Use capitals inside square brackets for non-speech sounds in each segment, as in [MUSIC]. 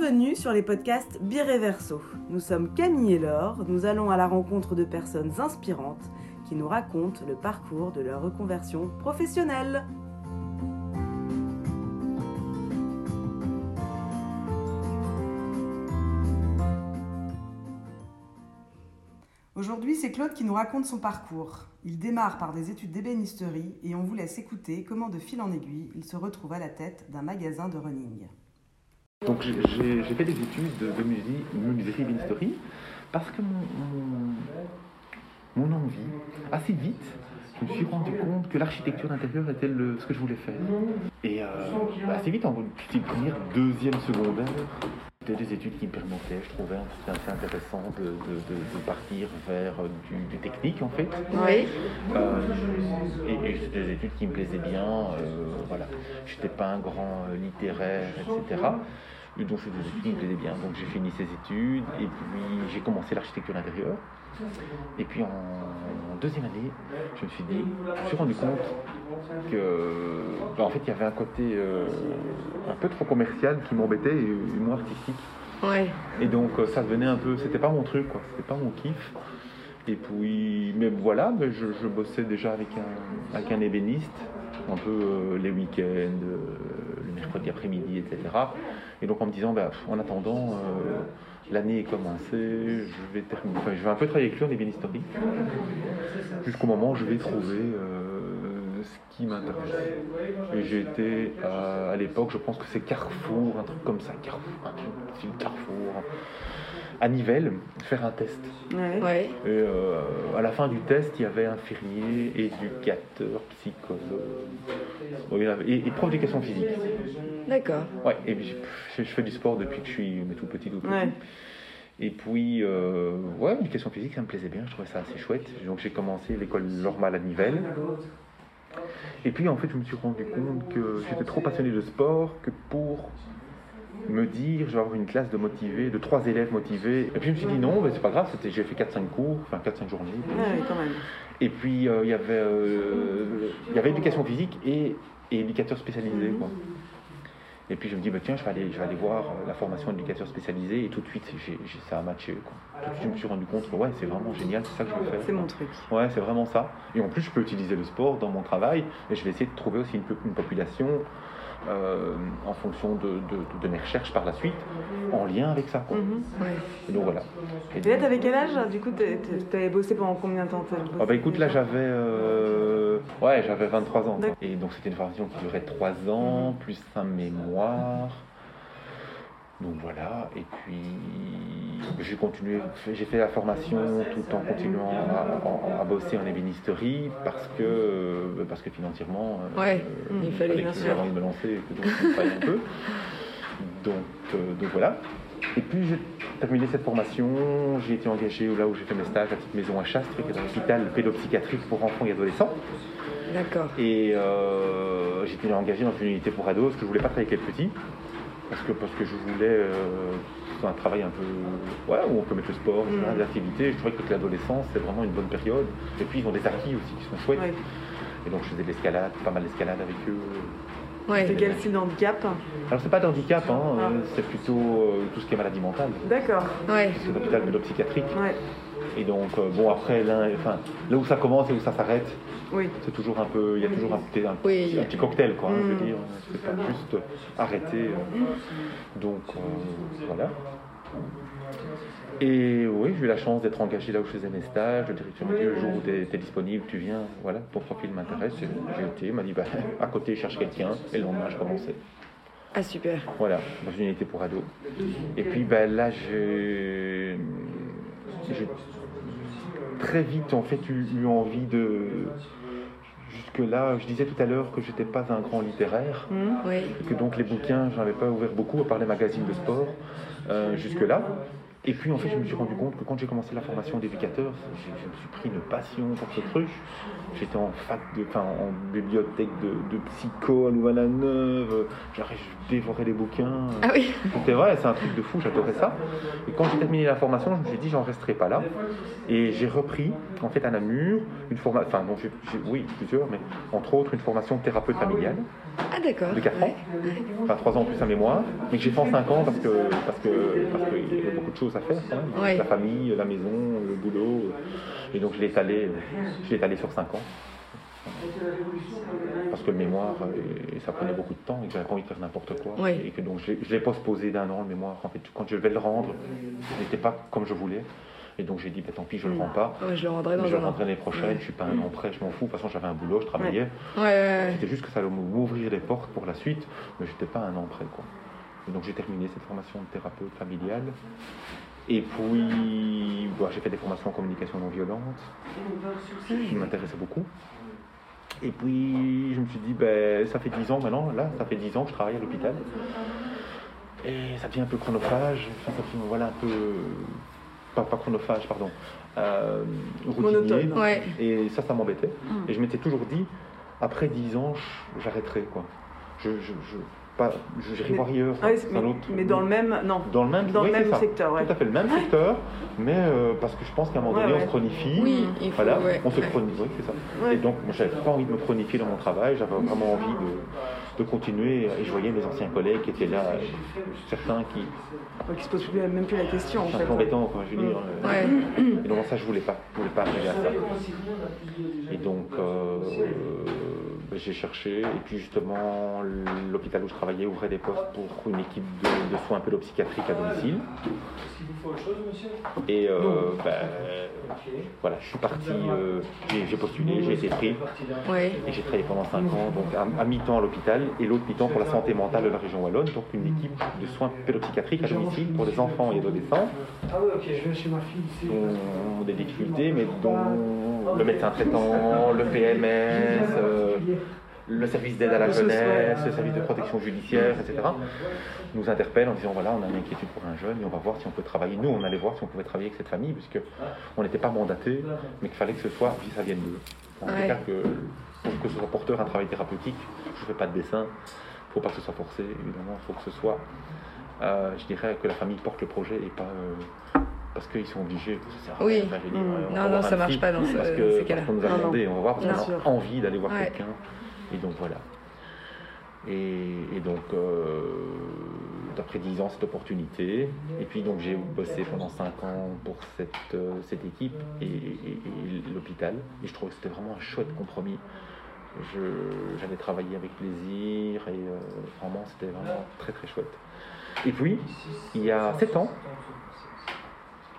Bienvenue sur les podcasts Bireverso. Nous sommes Camille et Laure, nous allons à la rencontre de personnes inspirantes qui nous racontent le parcours de leur reconversion professionnelle. Aujourd'hui, c'est Claude qui nous raconte son parcours. Il démarre par des études d'ébénisterie et on vous laisse écouter comment de fil en aiguille il se retrouve à la tête d'un magasin de running. Donc j'ai fait des études de menuiserie ébénisterie parce que mon, mon, envie, assez vite, je me suis rendu compte que l'architecture d'intérieur était le, ce que je voulais faire. Et euh, assez vite, en petite première, deuxième secondaire, c'était des études qui me permettaient, je trouvais assez intéressant de, de, partir vers du, technique en fait. Oui. Euh, et, c'était des études qui me plaisaient bien. Euh, voilà. Je n'étais pas un grand euh, littéraire, etc. Et donc c'était des études qui me plaisaient bien. Donc j'ai fini ces études et puis j'ai commencé l'architecture intérieure. Et puis en, deuxième année, je me suis dit, je me suis rendu compte que, bah, en fait, il y avait un côté euh, un peu trop commercial qui m'embêtait et, moins artistique. Ouais. Et donc euh, ça devenait un peu, c'était pas mon truc, quoi, c'était pas mon kiff. Et puis, mais voilà, mais je, bossais déjà avec un, avec un ébéniste, un peu euh, les week-ends, le mercredi après-midi, etc. Et donc en me disant, bah, en attendant, l'année est commencée, je vais terminer, enfin, je vais un peu travailler avec lui en ébénisterie, jusqu'au moment où je vais trouver euh, ce qui m'intéresse. Et j'ai été à, l'époque, je pense que c'est Carrefour, un truc comme ça, Carrefour, un truc Carrefour, à Nivelles, faire un test. Ouais. Et euh, à la fin du test, il y avait infirmier, éducateur, psychologue, et, et prof d'éducation physique. D'accord. Ouais, et je, fais du sport depuis que je suis tout petit, tout petit. Et puis, euh, ouais, l'éducation physique, ça me plaisait bien, je trouvais ça assez chouette. Donc j'ai commencé l'école normale à Nivelles. Et puis en fait, je me suis rendu compte que j'étais trop passionné de sport que pour me dire je vais avoir une classe de motivés, de trois élèves motivés. Et puis je me suis dit non, mais c'est pas grave, j'ai fait 4-5 cours, enfin 4-5 journées. quand même. Et puis euh, il y avait, euh, il y avait éducation physique et, et éducateur spécialisé. Quoi. Et puis je me dis, bah, tiens, je vais, aller, je vais aller voir euh, la formation d'éducateur spécialisé et tout de suite, ça a matché. Quoi. Tout de suite, je me suis rendu compte que ouais, c'est vraiment génial, c'est ça que je veux faire. C'est mon truc. Ouais, c'est vraiment ça. Et en plus, je peux utiliser le sport dans mon travail et je vais essayer de trouver aussi une, une population euh, en fonction de, de, mes recherches par la suite, en lien avec ça. Quoi. Mhm. Et donc voilà. Et, là, t'avais quel âge Du coup, tu avais bossé pendant combien de temps ah bah écoute, là j'avais euh, ouais, j'avais 23 ans. Et donc c'était une formation qui durait 3 ans, mhm. plus un mémoire. Donc voilà, et puis j'ai continué, j'ai fait la formation tout en continuant à, bosser en ébénisterie parce que, euh, parce que financièrement, euh, ouais, il fallait bien sûr. avant de me lancer que donc je travaille un peu. Donc, euh, donc voilà. Et puis j'ai terminé cette formation, j'ai été engagé là où j'ai fait mes stages à la petite maison à Chastre, qui est un hôpital pédopsychiatrique pour enfants et adolescents. D'accord. Et j'ai été engagé dans une unité pour ados, parce que je voulais pas travailler avec les petits parce que, parce que je voulais euh, un travail un peu ouais, où on peut mettre le sport, mm. des activités. Je trouvais que l'adolescence, c'est vraiment une bonne période. Et puis ils ont des acquis aussi qui sont chouettes. Et donc je faisais de l'escalade, pas mal d'escalade avec eux. Ouais, c'est quel style d'handicap Alors c'est pas d'handicap, hein, ah. euh, c'est plutôt euh, tout ce qui est maladie mentale. D'accord. Ouais. C'est l'hôpital pédopsychiatrique. Ouais. Et donc, euh, bon, après, là, enfin, là où ça commence et où ça s'arrête, oui. c'est toujours un peu, il y a toujours un, petit, un, petit, cocktail, quoi, hein, je veux mm. dire. C'est pas juste arrêter. Euh. donc, euh, voilà. Et j'ai eu la chance d'être engagé là où je faisais mes stages. Le directeur m'a dit le jour où tu es, disponible, tu viens, voilà, ton profil m'intéresse. J'ai été, il m'a dit bah, [LAUGHS] à côté, je cherche quelqu'un. Et le lendemain, je commençais. Ah, super. Voilà, dans une unité pour ados. Et puis ben, là, j'ai très vite en fait eu, envie de jusque-là, je disais tout à l'heure que j'étais pas un grand littéraire, mmh, que donc les bouquins, j'en avais pas ouvert beaucoup, à part les magazines de sport, euh, jusque-là. Et puis en fait, je me suis rendu compte que quand j'ai commencé la formation d'éducateur, je, je me suis pris une passion pour ce truc. J'étais en fac, de, enfin en bibliothèque de, de psycho à Louvain-la-Neuve. Je dévorais les bouquins. Ah oui. C'était vrai, c'est un truc de fou, j'adorais ça. Et quand j'ai terminé la formation, je me suis dit, j'en resterai pas là. Et j'ai repris, en fait, à Namur, une formation, enfin, bon, oui, plusieurs, mais entre autres, une formation thérapeute familiale, Ah d'accord. de 4 ans, Ouais. enfin 3 ans en plus à mémoire, mais que j'ai fait en 5 ans parce que parce que parce qu'il y avait beaucoup de choses à faire quand même. Ouais. La famille, la maison, le boulot. Et donc je l'ai étalé, je l'ai étalé sur 5 ans. Parce que le mémoire, euh, ça prenait beaucoup de temps et que j'avais pas envie de faire n'importe quoi. Ouais. Et que donc je l'ai- je l'ai postposé d'un an le mémoire. En fait, quand je vais le rendre, il n'était pas comme je voulais. Et donc j'ai dit, bah, tant pis, je le rends pas. Ouais, je le rendrai dans Je le rendrai l'année prochaine, je suis pas un an près, je m'en fous. De toute façon, j'avais un boulot, je travaillais. Ouais, ouais, ouais. C'était juste que ça allait m'ouvrir les portes pour la suite, mais j'étais pas un an près. Quoi. Et donc j'ai terminé cette formation de thérapeute familiale. Et puis, bah, j'ai fait des formations en communication non violente, qui m'intéressaient beaucoup. Et puis, je me suis dit, ben, ça fait 10 ans maintenant, là, ça fait 10 ans que je travaille à l'hôpital. Et ça devient un peu chronophage, enfin, ça devient, voilà, un peu. Pas, pas chronophage, pardon. Euh, routinier. Monotone. Ouais. Et ça, ça m'embêtait. Mm. Et je m'étais toujours dit, après 10 ans, j'arrêterai, quoi. Je, je, je, pas, je- j'irai Mais- voir ailleurs. Ah C'est mais, un autre- mais dans le même. Non. dans le même, Dans oui, le c'est même ça. secteur, ouais. Tout à fait le même secteur, mais euh, parce que je pense qu'à un moment Ouais, donné, ouais. on se chronifie. Oui, il faut. Voilà, ouais, on se ouais. chronifie, oui, c'est ça. Ouais. Et donc, moi, j'avais pas envie de me chronifier dans mon travail, j'avais vraiment envie de, de continuer. Et je voyais mes anciens collègues qui étaient là, certains qui. Ouais, qui se pose plus- même plus la question en C'est un fait. peu embêtant, quoi, je veux dire. euh, Ouais. Et donc, ça, je voulais pas. Je voulais pas arriver à ça. Et donc, euh, j'ai cherché. Et puis, justement, l'hôpital où je travaillais ouvrait des postes pour une équipe de, de soins pédopsychiatriques à domicile. Et euh, ben, voilà, je suis parti, euh, j'ai postulé, j'ai été pris. Et j'ai travaillé pendant 5 ans, donc à, à mi-temps à l'hôpital et l'autre mi-temps pour la santé mentale de la région Wallonne, donc une équipe de soins pédopsychiatriques à domicile pour les enfants et adolescents Ah ouais, ok, je vais chez ma fille qui ici. ont des difficultés, mais dont le médecin traitant, le PMS, euh, le service d'aide à la jeunesse, le service de protection judiciaire, etc., nous interpellent en disant voilà, on a une inquiétude pour un jeune et on va voir si on peut travailler. Nous, on allait voir si on pouvait travailler avec cette famille, puisque on n'était pas mandaté, mais qu'il fallait que ce soit, puis ça vienne d'eux. En tout Ouais. cas, que, pour que ce soit porteur d'un travail thérapeutique, je ne fais pas de dessin, il ne faut pas que ce soit forcé, évidemment, il faut que ce soit, euh, je dirais, que la famille porte le projet et pas. euh, parce qu'ils sont obligés, ça sert à Oui. dire, Mm. on Non, non, ça marche pas dans ce- parce que- ces cas-là. Parce qu'on nous a demandé, on va voir, parce qu'on a envie d'aller voir Ouais. quelqu'un. Et donc voilà. Et, et donc, euh, d'après 10 ans, cette opportunité. Et puis donc j'ai bossé pendant 5 ans pour cette, euh, cette équipe et, et- et l'hôpital. Et je trouvais que c'était vraiment un chouette compromis. Je- J'allais travailler avec plaisir et euh, vraiment c'était vraiment très très chouette. Et puis, il y a 7 ans,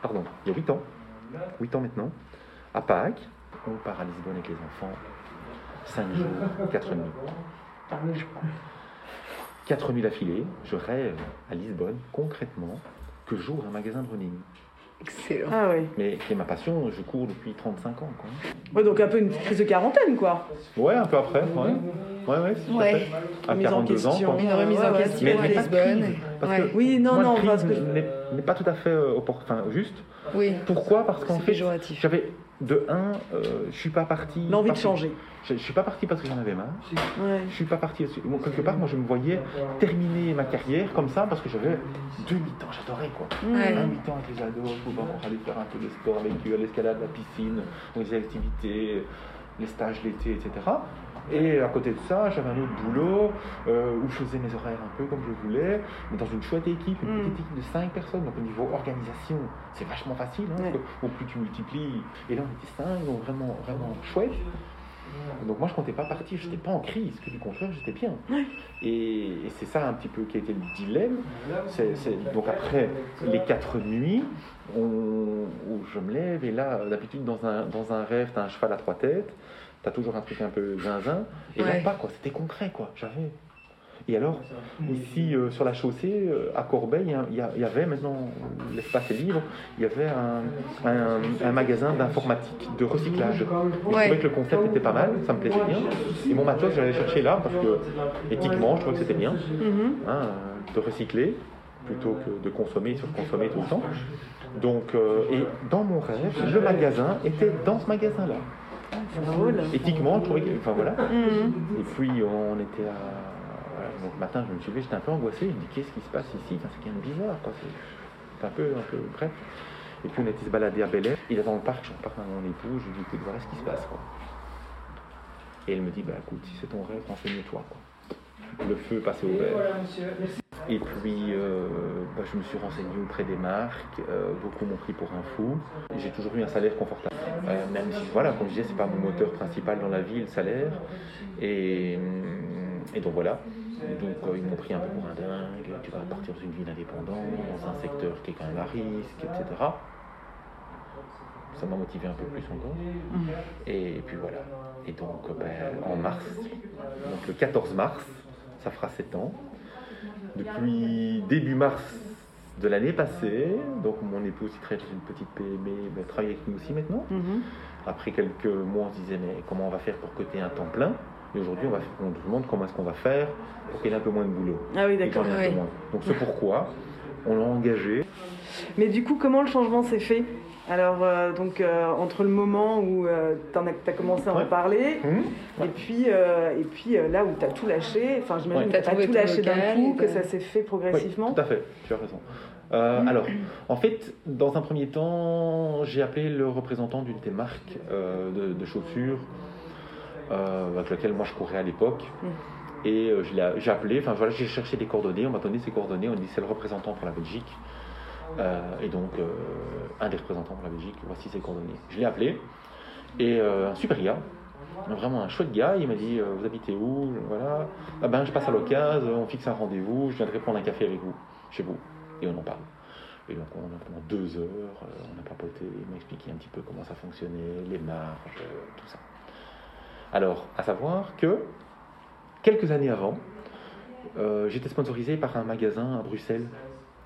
pardon, il y a 8 ans, 8 ans maintenant, à Pâques, on part à Lisbonne avec les enfants, 5 jours, 4 nuits. 4 nuits d'affilée, je rêve à Lisbonne, concrètement, que j'ouvre un magasin de running. Excellent. Ah oui. Mais qui est ma passion, je cours depuis 35 ans. Quoi. Ouais, donc un peu une crise de quarantaine quoi. Ouais, un peu après, ouais. Ouais, ouais, à Ouais. À Remise en 42 ans. Une remise en question Mais- à mais pas de Lisbonne. crise, parce Ouais. que Oui, non, moi, non, le parce crise que- n'est n'est pas tout à fait euh, oppor- enfin, juste. Oui. Pourquoi? Parce qu'en fait, j'avais de un, euh, je suis pas parti. L'envie de changer. Je, je suis pas parti parce que j'en avais marre. Ouais. Je suis pas parti. Quelque part, moi, je me voyais terminer ma carrière comme ça parce que j'avais deux mi-temps. J'adorais quoi. Ouais. Un mi-temps avec les ados, encore aller faire un peu de sport avec eux, à l'escalade, la piscine, les activités, les stages l'été, etc. Et à côté de ça, j'avais un autre boulot euh, où je faisais mes horaires un peu comme je voulais, mais dans une chouette équipe, une Mm. petite équipe de 5 personnes. Donc au niveau organisation, c'est vachement facile. Hein, parce que au plus tu multiplies. Et là, on était 5, donc vraiment, vraiment chouette. Donc moi, je comptais pas partir, je n'étais pas en crise, que du contraire, j'étais bien. Et, et c'est ça un petit peu qui a été le dilemme. Donc après les quatre nuits, on- où je me lève, et là, d'habitude, dans un, dans un rêve, tu as un cheval à trois têtes, tu as toujours un truc un peu zinzin, et Ouais. là, pas, quoi, c'était concret, quoi, j'avais... Et alors, ici, euh, sur la chaussée, euh, à Corbeil, il y avait, maintenant, l'espace est libre, il y avait un, un- un magasin d'informatique, de recyclage. Et Je trouvais que le concept était pas mal, ça me plaisait bien. Et mon matos, j'allais chercher là, parce que éthiquement, je trouvais que c'était bien Mhm. hein, de recycler. plutôt que de consommer, sur consommer tout le temps. Donc, euh, et dans mon rêve, le magasin était dans ce magasin-là. Drôle. Éthiquement, je trouvais que, enfin voilà. Mhm. Et puis on était à. Donc le matin, je me suis levé, j'étais un peu angoissé. Je me dis, qu'est-ce qui se passe ici? Enfin, C'est quand même bizarre. quoi. C'est un peu, un peu. Bref. Et puis on était se balader à Bel Air. Il est dans le parc, je reparle à mon époux. Je lui dis, écoute, voilà ce qui se passe. Quoi. Et elle me dit, bah écoute, si c'est ton rêve, renseigne-toi. quoi. Le feu passait au vert. Voilà. Et puis, euh, bah, je me suis renseigné auprès des marques. euh, beaucoup m'ont pris pour un fou. J'ai toujours eu un salaire confortable. Euh, même si, voilà, comme je disais, c'est pas mon moteur principal dans la vie, le salaire. Et, hum, et donc voilà. Donc, euh, ils m'ont pris un peu pour un dingue. Tu vas partir dans une vie d'indépendant, dans un secteur qui est quand même à risque, etc. Ça m'a motivé un peu plus encore. Et puis voilà. Et donc, euh, ben, en mars, donc le 14 mars, ça fera 7 ans. Depuis début mars de l'année passée, donc mon épouse qui dans une petite PME, ben, travaille avec nous aussi maintenant. Mhm. Après quelques mois, on se disait, mais comment on va faire pour côté un temps plein? Et aujourd'hui, on, va, on se demande comment est-ce qu'on va faire pour qu'il y ait un peu moins de boulot. Ah oui, d'accord. Ouais. Donc c'est pourquoi on l'a engagé. Mais du coup, comment le changement s'est fait? Alors, euh, donc, euh, entre le moment où tu as, commencé à en Ouais. parler, Hum et puis, euh, et puis euh, là où tu as tout lâché, enfin, j'imagine Ouais. que T'as tu trouvé tout lâché d'un coup, que ça s'est fait progressivement. Oui, tout à fait, tu as raison. Euh, alors, en fait, dans un premier temps, j'ai appelé le représentant d'une des marques euh, de, de chaussures euh, avec laquelle moi je courais à l'époque. Mm. Et euh, j'ai appelé, enfin voilà, j'ai cherché des coordonnées, on m'a donné ses coordonnées, on dit c'est le représentant pour la Belgique. Euh, et donc, un des représentants pour la Belgique, voici ses coordonnées. Je l'ai appelé, et un super gars, vraiment un chouette gars, il m'a dit Vous habitez où? Voilà. Ah ben, je passe à l'occasion, on fixe un rendez-vous, je viendrai prendre un café avec vous, chez vous. Et on en parle. Et donc, on a pendant deux heures, on a papoté, il m'a expliqué un petit peu comment ça fonctionnait, les marges, tout ça. Alors, à savoir que quelques années avant, euh, j'étais sponsorisé par un magasin à Bruxelles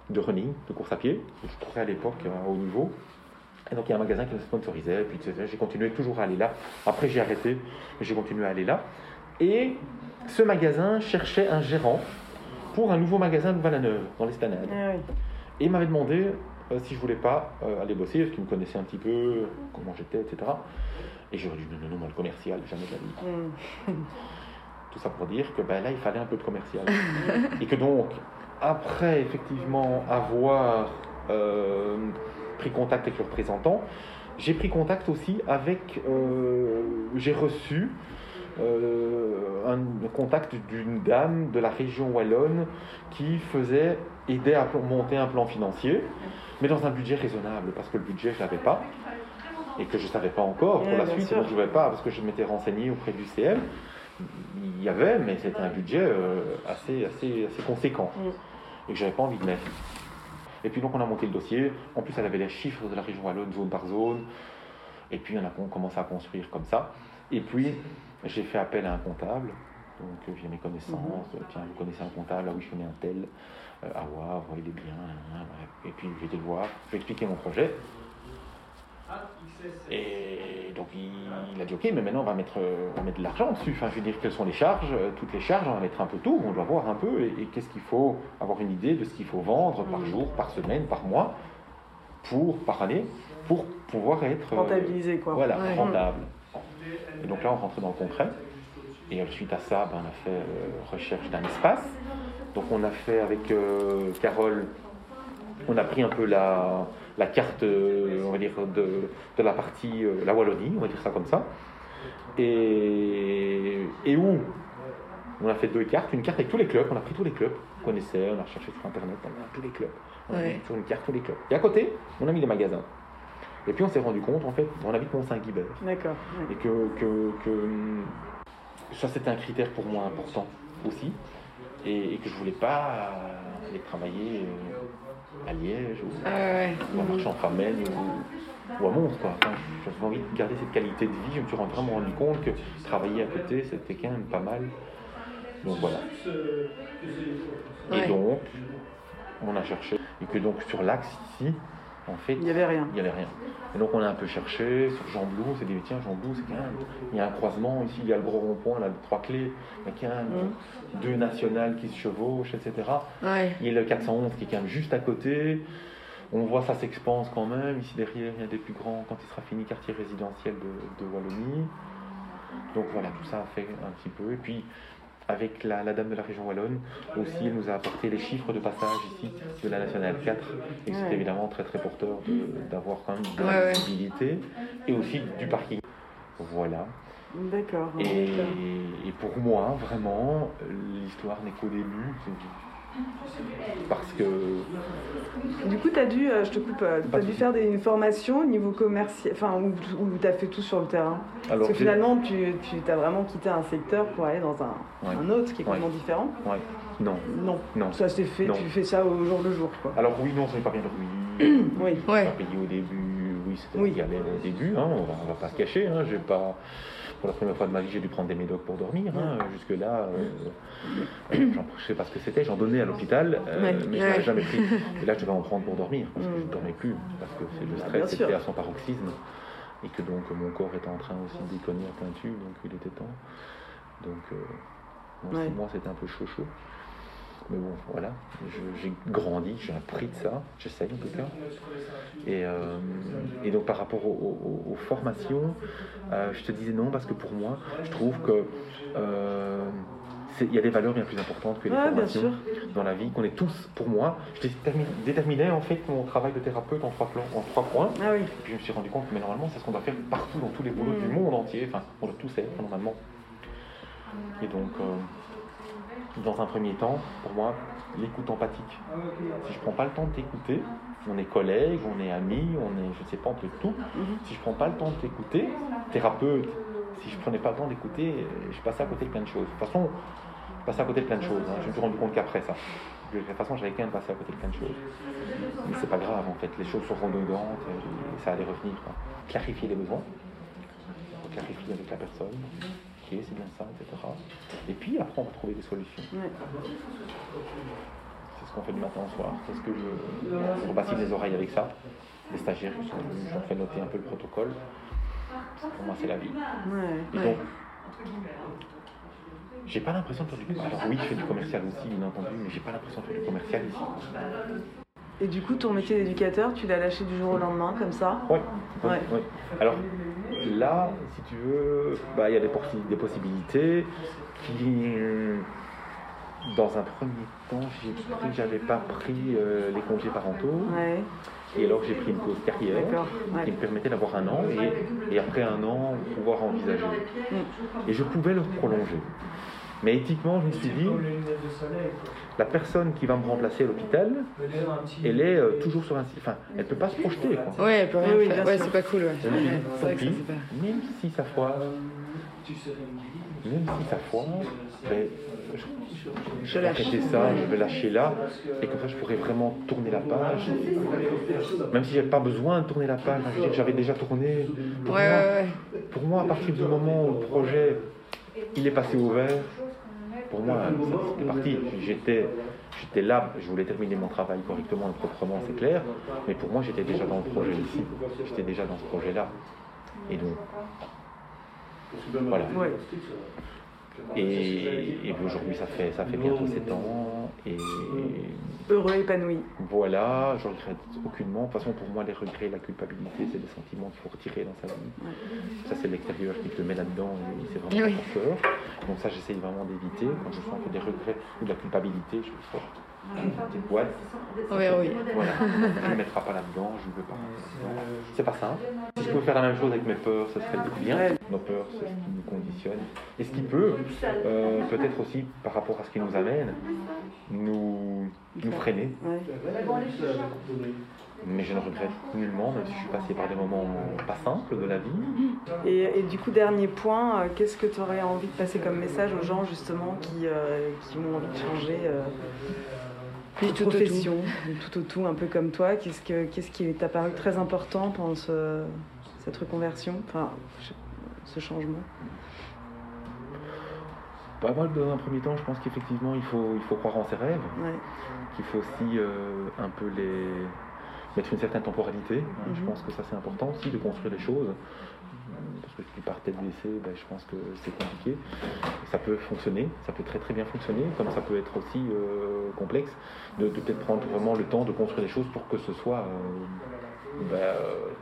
de running, de course à pied. Je courais à l'époque à haut niveau. Et donc il y a un magasin qui me sponsorisait, et puis j'ai continué toujours à aller là. Après j'ai arrêté, mais j'ai continué à aller là. Et ce magasin cherchait un gérant pour un nouveau magasin de Valaneuve, dans l'Estanade. Ah oui. Et il m'avait demandé euh, si je voulais pas euh, aller bosser, parce qu'il me connaissait un petit peu, comment j'étais, etc. Et j'aurais dit non, non, non, moi le commercial, jamais de la vie. Mhm. [LAUGHS] Tout ça pour dire que ben, là, il fallait un peu de commercial. [LAUGHS] et que donc, après effectivement avoir euh, pris contact avec le représentant, j'ai pris contact aussi avec, euh, j'ai reçu euh, un contact d'une dame de la région wallonne qui faisait aider à monter un plan financier, mais dans un budget raisonnable, parce que le budget, je l'avais pas, et que je ne savais pas encore pour la suite, sûr. donc je ne vais pas, parce que je m'étais renseigné auprès du CM, il y avait, mais c'était un budget euh, assez, assez, assez conséquent, Mm. et que j'avais pas envie de mettre. Et puis donc on a monté le dossier, en plus elle avait les chiffres de la région wallonne, zone par zone, et puis on a commencé à construire comme ça. Et puis j'ai fait appel à un comptable, donc euh, j'ai mes connaissances, euh, tiens, vous connaissez un comptable, ah oui je connais un tel, euh, à voir, il est bien, et puis j'ai été le voir, je lui ai expliqué mon projet, et donc il, a dit ok, mais maintenant on va mettre, euh, on va mettre de l'argent dessus. Enfin, je veux dire quelles sont les charges, euh, toutes les charges, on va mettre un peu tout. On doit voir un peu et, et qu'est-ce qu'il faut avoir une idée de ce qu'il faut vendre par Mhm. jour, par semaine, par mois, pour par année, pour pouvoir être euh, Rentabilisé, quoi. voilà Ouais. rentable. Et donc là on rentrait dans le concret. Et suite à ça, ben, on a fait euh, recherche d'un espace. Donc on a fait avec euh, Carole, on a pris un peu la, la carte, euh, on va dire, de, de la partie, euh, la Wallonie, on va dire ça comme ça. Et, et où on a fait deux cartes, une carte avec tous les clubs, on a pris tous les clubs qu'on connaissait, on a recherché sur internet, on a tous les clubs. On a Ouais. mis sur une carte tous les clubs. Et à côté, on a mis les magasins. Et puis on s'est rendu compte, en fait, on habite Mont-Saint-Guibert D'accord. ouais. et que, que, que, hum, ça c'était un critère pour moi important aussi et, et que je voulais pas aller travailler euh, à Liège ou, ouais. ou à ou, ou à Mons quoi. Enfin, j'avais envie de garder cette qualité de vie, je me suis vraiment rendu compte que travailler à côté c'était quand même pas mal. Donc voilà. Et donc on a cherché et que donc sur l'axe ici En fait, Il n'y avait rien. il n'y avait rien. Et donc on a un peu cherché sur Jean Blou, on s'est dit tiens Jean Blou c'est quand même, il y a un croisement, ici il y a le gros rond-point, là, trois clés, il y a quand même deux nationales qui se chevauchent, etc. Ouais. Il y a le 411 qui est quand même juste à côté. On voit ça s'expanse quand même. Ici derrière, il y a des plus grands, quand il sera fini, quartier résidentiel de, de Wallonie. Donc voilà, tout ça a fait un petit peu. Et puis, avec la, la dame de la région Wallonne, aussi, elle nous a apporté les chiffres de passage ici de la Nationale 4. Et c'est évidemment très très porteur d'avoir quand même de Ouais, la ouais. visibilité et aussi du parking. Voilà. D'accord. Et, et pour moi, vraiment, l'histoire n'est qu'au début. Parce que Du coup, tu as dû, euh, je te coupe, tu as de dû faire des, une formation au niveau commercial, enfin, où, où tu as fait tout sur le terrain. alors Parce que finalement, tu, tu as vraiment quitté un secteur pour aller dans un, Ouais. un autre qui est Ouais. complètement différent. Ouais. Non, Non, non. ça s'est fait, Non. tu fais ça au jour le jour, quoi. Alors oui, non, c'est pas bien [CLEARS THROAT] oui. Oui. Pas payé au début, oui, c'était Oui. au début, hein, on, va, on va pas se cacher. Hein, j'ai pas, pour la première fois de ma vie, j'ai dû prendre des médocs pour dormir. Hein, Jusque-là, euh, euh, je sais pas ce que c'était, j'en donnais à l'hôpital, euh, Ouais. mais je n'avais jamais pris. [LAUGHS] Et là, je devais en prendre pour dormir, parce que je Mm. ne dormais plus, parce que c'est le bien stress était à son paroxysme, et que donc mon corps était en train aussi de déconner à plein dessus, donc il était temps. Donc, euh, bon, Ouais. six mois, c'était un peu chaud chaud. Mais bon, voilà, j'ai grandi, j'ai appris de ça, j'essaye en tout cas. Et, euh, et donc par rapport aux, aux- aux formations, euh, je te disais non parce que pour moi, je trouve que euh, il y a des valeurs bien plus importantes que les Ouais, formations dans la vie, qu'on est tous, pour moi, je détermi- déterminais en fait mon travail de thérapeute en trois, plans, en trois points. Ah oui. Et puis je me suis rendu compte que mais normalement c'est ce qu'on doit faire partout dans tous les boulots Mm. du monde entier, enfin on doit tous faire normalement. Et donc dans un premier temps, pour moi, l'écoute empathique. Si je prends pas le temps de t'écouter, on est collègues, on est amis, on est, je sais pas, on peut tout. Si je prends pas le temps de t'écouter, thérapeute, si je prenais pas le temps d'écouter, euh, je passais à côté de plein de choses. De toute façon, je passais à côté de plein de choses. hein. Je me suis rendu compte qu'après ça. De toute façon, j'avais quand même passé à côté de plein de choses. Mais c'est pas grave en fait, les choses sont redondantes et ça allait revenir. quoi. Clarifier les besoins, clarifier avec la personne, ok, c'est bien ça, etc. Et puis après, on va trouver des solutions. Ouais. C'est ce qu'on fait du matin au soir. C'est ce que je rebassine les oreilles avec ça. Les stagiaires, qui sont venus, j'en fais noter un peu le protocole. Pour moi, c'est la vie. Ouais. Et donc, j'ai pas l'impression de faire du Alors oui, je fais du commercial aussi, bien entendu, mais j'ai pas l'impression de faire du commercial ici. Et du coup, ton métier d'éducateur, tu l'as lâché du jour au lendemain, comme ça? Ouais, ouais, ouais. Alors là, si tu veux, bah, il y a des, possi- des possibilités qui, dans un premier temps, j'avais pas pris euh, les congés parentaux, Ouais. et alors j'ai pris une pause carrière qui me permettait d'avoir un an, et, et après un an, pouvoir envisager. Mm. Et je pouvais le prolonger. Mais éthiquement, je me suis dit, la personne qui va me remplacer à l'hôpital, elle est euh, toujours sur un site. Enfin, elle peut pas se projeter. Quoi. Ouais, elle peut rien Oui, faire. Ouais, c'est pas cool, ouais. Je me suis dit, Ouais, C'est vrai tant que ça, pis, c'est pas. même si ça foire, même si ça foire, ben, je, je Je vais arrêter ça, je vais lâcher là, et comme ça je pourrais vraiment tourner la page. Même si j'avais pas besoin de tourner la page, j'avais déjà tourné. Pour, Ouais, moi, ouais, ouais. pour moi, à partir du moment où le projet il est passé au vert, pour moi, c'était parti. J'étais, j'étais là, je voulais terminer mon travail correctement et proprement, c'est clair. Mais pour moi, j'étais déjà dans le projet ici. J'étais déjà dans ce projet-là. Et donc, voilà. Ouais. Et, et aujourd'hui, ça fait, ça fait bientôt 7 ans. Et Heureux, épanoui. voilà, je regrette aucunement. De toute façon, pour moi, les regrets, la culpabilité, c'est des sentiments qu'il faut retirer dans sa vie. Ça, c'est l'extérieur qui te met là-dedans et c'est vraiment Oui. peur. Donc ça, j'essaye vraiment d'éviter. Quand je sens que des regrets ou de la culpabilité, je le sors. On verra, oui. Voilà. Je ne mettrai pas là-dedans, je ne veux pas. Non. C'est pas ça. Si je pouvais faire la même chose avec mes peurs, ce serait bien. Ouais. Nos peurs, c'est ce qui nous conditionne. Et ce qui peut, euh, peut-être aussi par rapport à ce qui nous amène, nous, nous freiner. Ouais. Mais je ne regrette nullement, même si je suis passé par des moments pas simples de la vie. Et, et du coup, dernier point, euh, qu'est-ce que tu aurais envie de passer comme message aux gens justement qui, euh, qui ont envie de changer euh, Puis de tout au tout. profession, tout au tout, un peu comme toi Qu'est-ce, que, qu'est-ce qui t'a paru très important pendant ce- cette reconversion, enfin ce changement? Bah, moi, dans un premier temps, je pense qu'effectivement, il faut, il faut croire en ses rêves, Ouais. qu'il faut aussi euh, un peu les, mettre une certaine temporalité. hein. Je Mhm. pense que ça c'est important aussi de construire les choses. Parce que si tu pars tête baissée, ben, je pense que c'est compliqué. Ça peut fonctionner, ça peut très très bien fonctionner, comme ça peut être aussi euh, complexe, de, de peut-être prendre vraiment le temps de construire les choses pour que ce soit euh, ben, euh,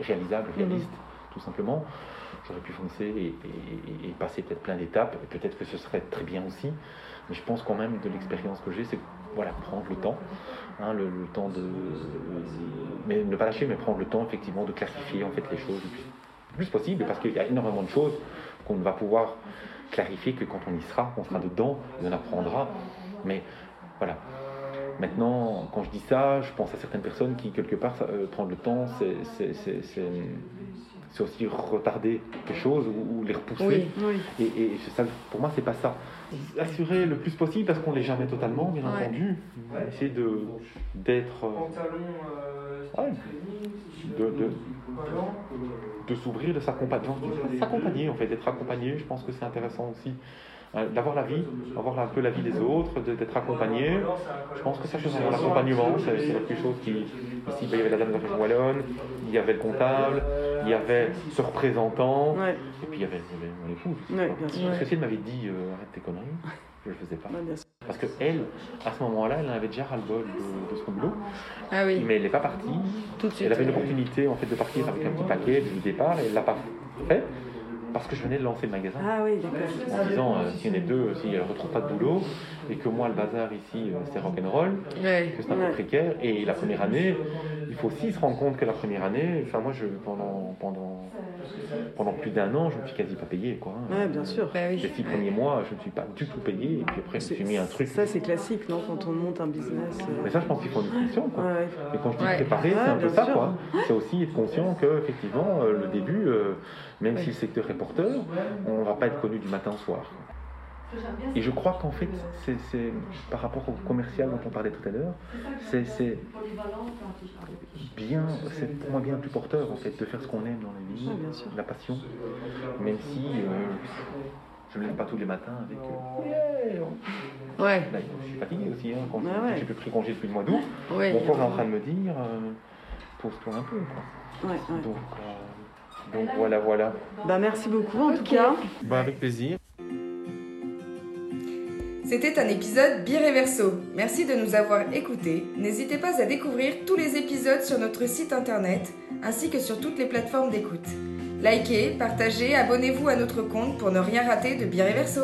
réalisable, réaliste, tout simplement. J'aurais pu foncer et, et- et- et passer peut-être plein d'étapes, et peut-être que ce serait très bien aussi. Mais je pense quand même de l'expérience que j'ai, c'est voilà, prendre le temps, hein, le, le temps de, mais ne pas lâcher, mais prendre le temps effectivement de clarifier en fait les choses plus, le plus possible, parce qu'il y a énormément de choses qu'on ne va pouvoir clarifier que quand on y sera, on sera dedans, et on apprendra. Mais voilà. Maintenant, quand je dis ça, je pense à certaines personnes qui, quelque part, ça, euh, le temps, c'est- c'est- aussi retarder quelque chose ou, ou les repousser. Oui. Oui. Et, et ça, pour moi, c'est pas ça. Assurer le plus possible, parce qu'on l'est jamais totalement, bien Ouais. entendu. Essayer de d'être, euh, Pantalon, euh, Ouais. training, de, de, de s'ouvrir, de s'accompagner, en fait, d'être accompagné. Je pense que c'est intéressant aussi euh, d'avoir la vie, avoir un peu la vie des autres, d'être accompagné. Je pense que ça c'est vraiment l'accompagnement, c'est quelque chose qui ici il y avait la dame de la région wallonne, il y avait le comptable, il y avait ce représentant, Ouais. et puis il y avait, mon épouse. Ouais. Parce que si elle m'avait dit euh, arrête tes conneries, je le faisais pas. Ouais. Parce que elle, à ce moment-là, elle avait déjà ras-le-bol de, de son boulot, Ah oui, mais elle n'est pas partie. tout de suite. Elle avait ouais. l'opportunité en fait de partir avec un petit paquet du départ et elle l'a pas fait parce que je venais de lancer le magasin Ah oui, d'accord. en disant euh, s'il y en a deux, si elle ne retrouve pas de boulot et que moi le bazar ici euh, c'est rock'n'roll, Ouais. que c'est un Ouais. peu précaire et la première année, il faut aussi se rendre compte que la première année, enfin moi je pendant pendant pendant plus d'un an je me suis quasi pas payé quoi. hein. Ouais, bien sûr. Bah oui. Les six premiers mois je ne suis pas du tout payé et puis après je me suis mis un truc. Ça, c'est classique, non Quand on monte un business. euh, Mais ça je pense qu'il faut une conscience quoi. Ouais, ouais. Et quand je dis Ouais. préparer, Ouais, c'est un peu ça, sûr. quoi. C'est aussi être conscient que, effectivement, euh, le début, euh, même si le secteur est porteur, on va pas être connu du matin au soir. Et je crois qu'en fait, c'est c'est- par rapport au commercial dont on parlait tout à l'heure, c'est c'est bien, c'est pour moi bien plus porteur en fait de faire ce qu'on aime dans la vie, la passion, même si euh, je ne lève pas tous les matins avec. euh, Ouais, Là, je suis fatigué aussi, hein, quand ouais. j'ai plus pris congé depuis le mois d'août. ouais. Mon corps est en train de me dire, euh, pose-toi un peu. Quoi. Ouais, ouais. Donc, euh, donc voilà, voilà. Bah, merci beaucoup, en tout cas. Bah, avec plaisir. C'était un épisode Bireverso. Merci de nous avoir écoutés. N'hésitez pas à découvrir tous les épisodes sur notre site internet ainsi que sur toutes les plateformes d'écoute. Likez, partagez, abonnez-vous à notre compte pour ne rien rater de Bireverso.